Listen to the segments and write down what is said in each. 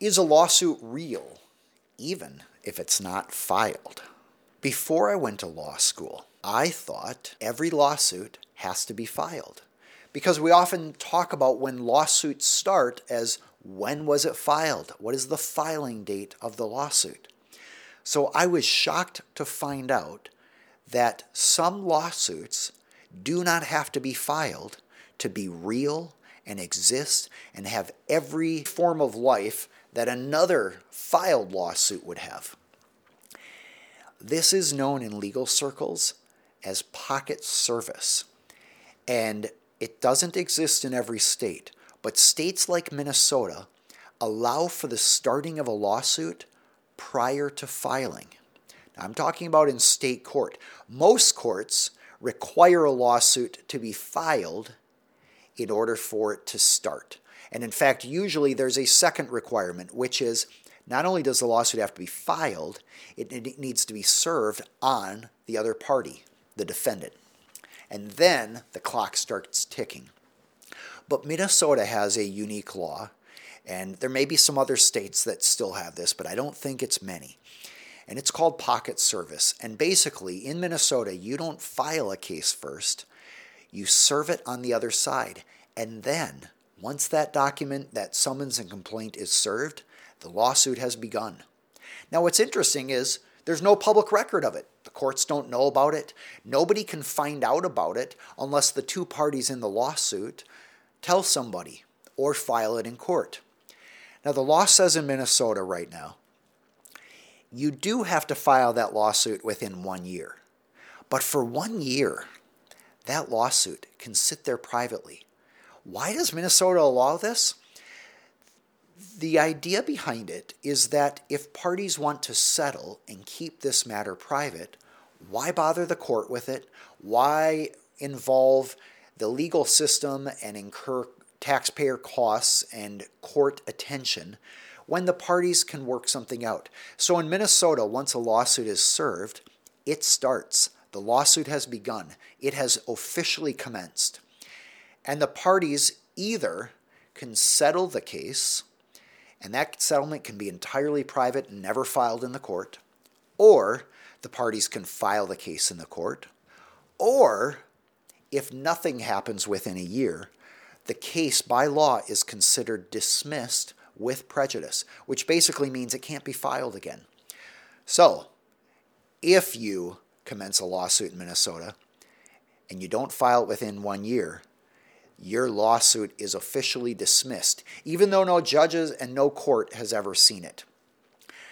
Is a lawsuit real, even if it's not filed? Before I went to law school, I thought every lawsuit has to be filed because we often talk about when lawsuits start as when was it filed? What is the filing date of the lawsuit? So I was shocked to find out that some lawsuits do not have to be filed to be real and exist and have every form of life that another filed lawsuit would have. This is known in legal circles as pocket service, and it doesn't exist in every state, but states like Minnesota allow for the starting of a lawsuit prior to filing. Now, I'm talking about in state court. Most courts require a lawsuit to be filed in order for it to start. And in fact, usually there's a second requirement, which is not only does the lawsuit have to be filed, it, needs to be served on the other party, the defendant. And then the clock starts ticking. But Minnesota has a unique law, and there may be some other states that still have this, but I don't think it's many. And it's called pocket service. And basically, in Minnesota, you don't file a case first, you serve it on the other side. And then, once that document, that summons and complaint is served, the lawsuit has begun. Now, what's interesting is there's no public record of it. The courts don't know about it. Nobody can find out about it unless the two parties in the lawsuit tell somebody or file it in court. Now, the law says in Minnesota right now, you do have to file that lawsuit within one year. But for one year, that lawsuit can sit there privately. Why does Minnesota allow this? The idea behind it is that if parties want to settle and keep this matter private, why bother the court with it? Why involve the legal system and incur taxpayer costs and court attention when the parties can work something out? So in Minnesota, once a lawsuit is served, it starts. The lawsuit has begun, it has officially commenced. And the parties either can settle the case, and that settlement can be entirely private and never filed in the court, or the parties can file the case in the court, or if nothing happens within a year, the case by law is considered dismissed with prejudice, which basically means it can't be filed again. So, if you commence a lawsuit in Minnesota and you don't file it within one year, your lawsuit is officially dismissed, even though no judges and no court has ever seen it.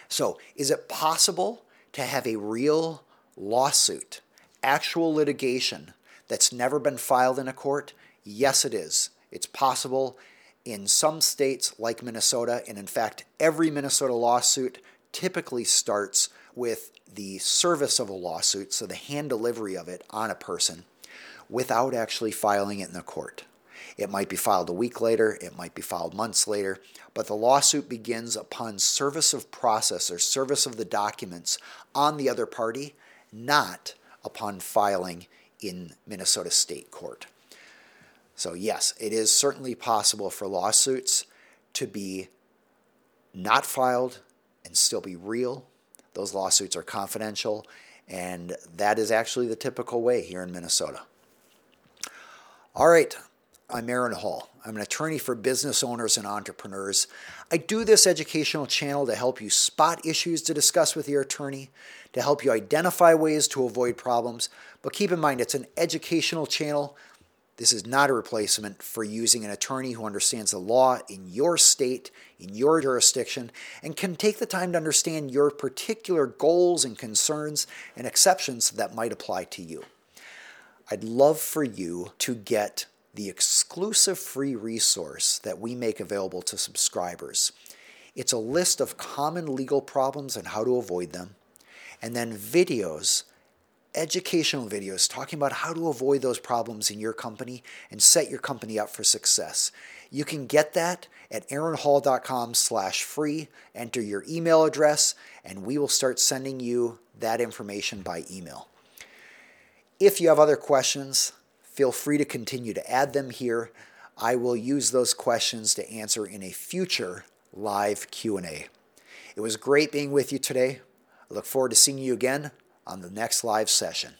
So, is it possible to have a real lawsuit, actual litigation that's never been filed in a court? Yes, it is. It's possible in some states like Minnesota, and in fact, every Minnesota lawsuit typically starts with the service of a lawsuit, so the hand delivery of it on a person, without actually filing it in the court. It might be filed a week later, it might be filed months later, but the lawsuit begins upon service of process or service of the documents on the other party, not upon filing in Minnesota State Court. So, yes, it is certainly possible for lawsuits to be not filed and still be real those lawsuits are confidential, and that is actually the typical way here in Minnesota. All right, I'm Aaron Hall. I'm an attorney for business owners and entrepreneurs. I do this educational channel to help you spot issues to discuss with your attorney, to help you identify ways to avoid problems. But keep in mind, it's an educational channel this is not a replacement for using an attorney who understands the law in your state, in your jurisdiction, and can take the time to understand your particular goals and concerns and exceptions that might apply to you. I'd love for you to get the exclusive free resource that we make available to subscribers. It's a list of common legal problems and how to avoid them, and then videos educational videos talking about how to avoid those problems in your company and set your company up for success. You can get that at aaronhall.com slash free. Enter your email address, and we will start sending you that information by email. If you have other questions, feel free to continue to add them here. I will use those questions to answer in a future live Q&A. It was great being with you today. I look forward to seeing you again on the next live session.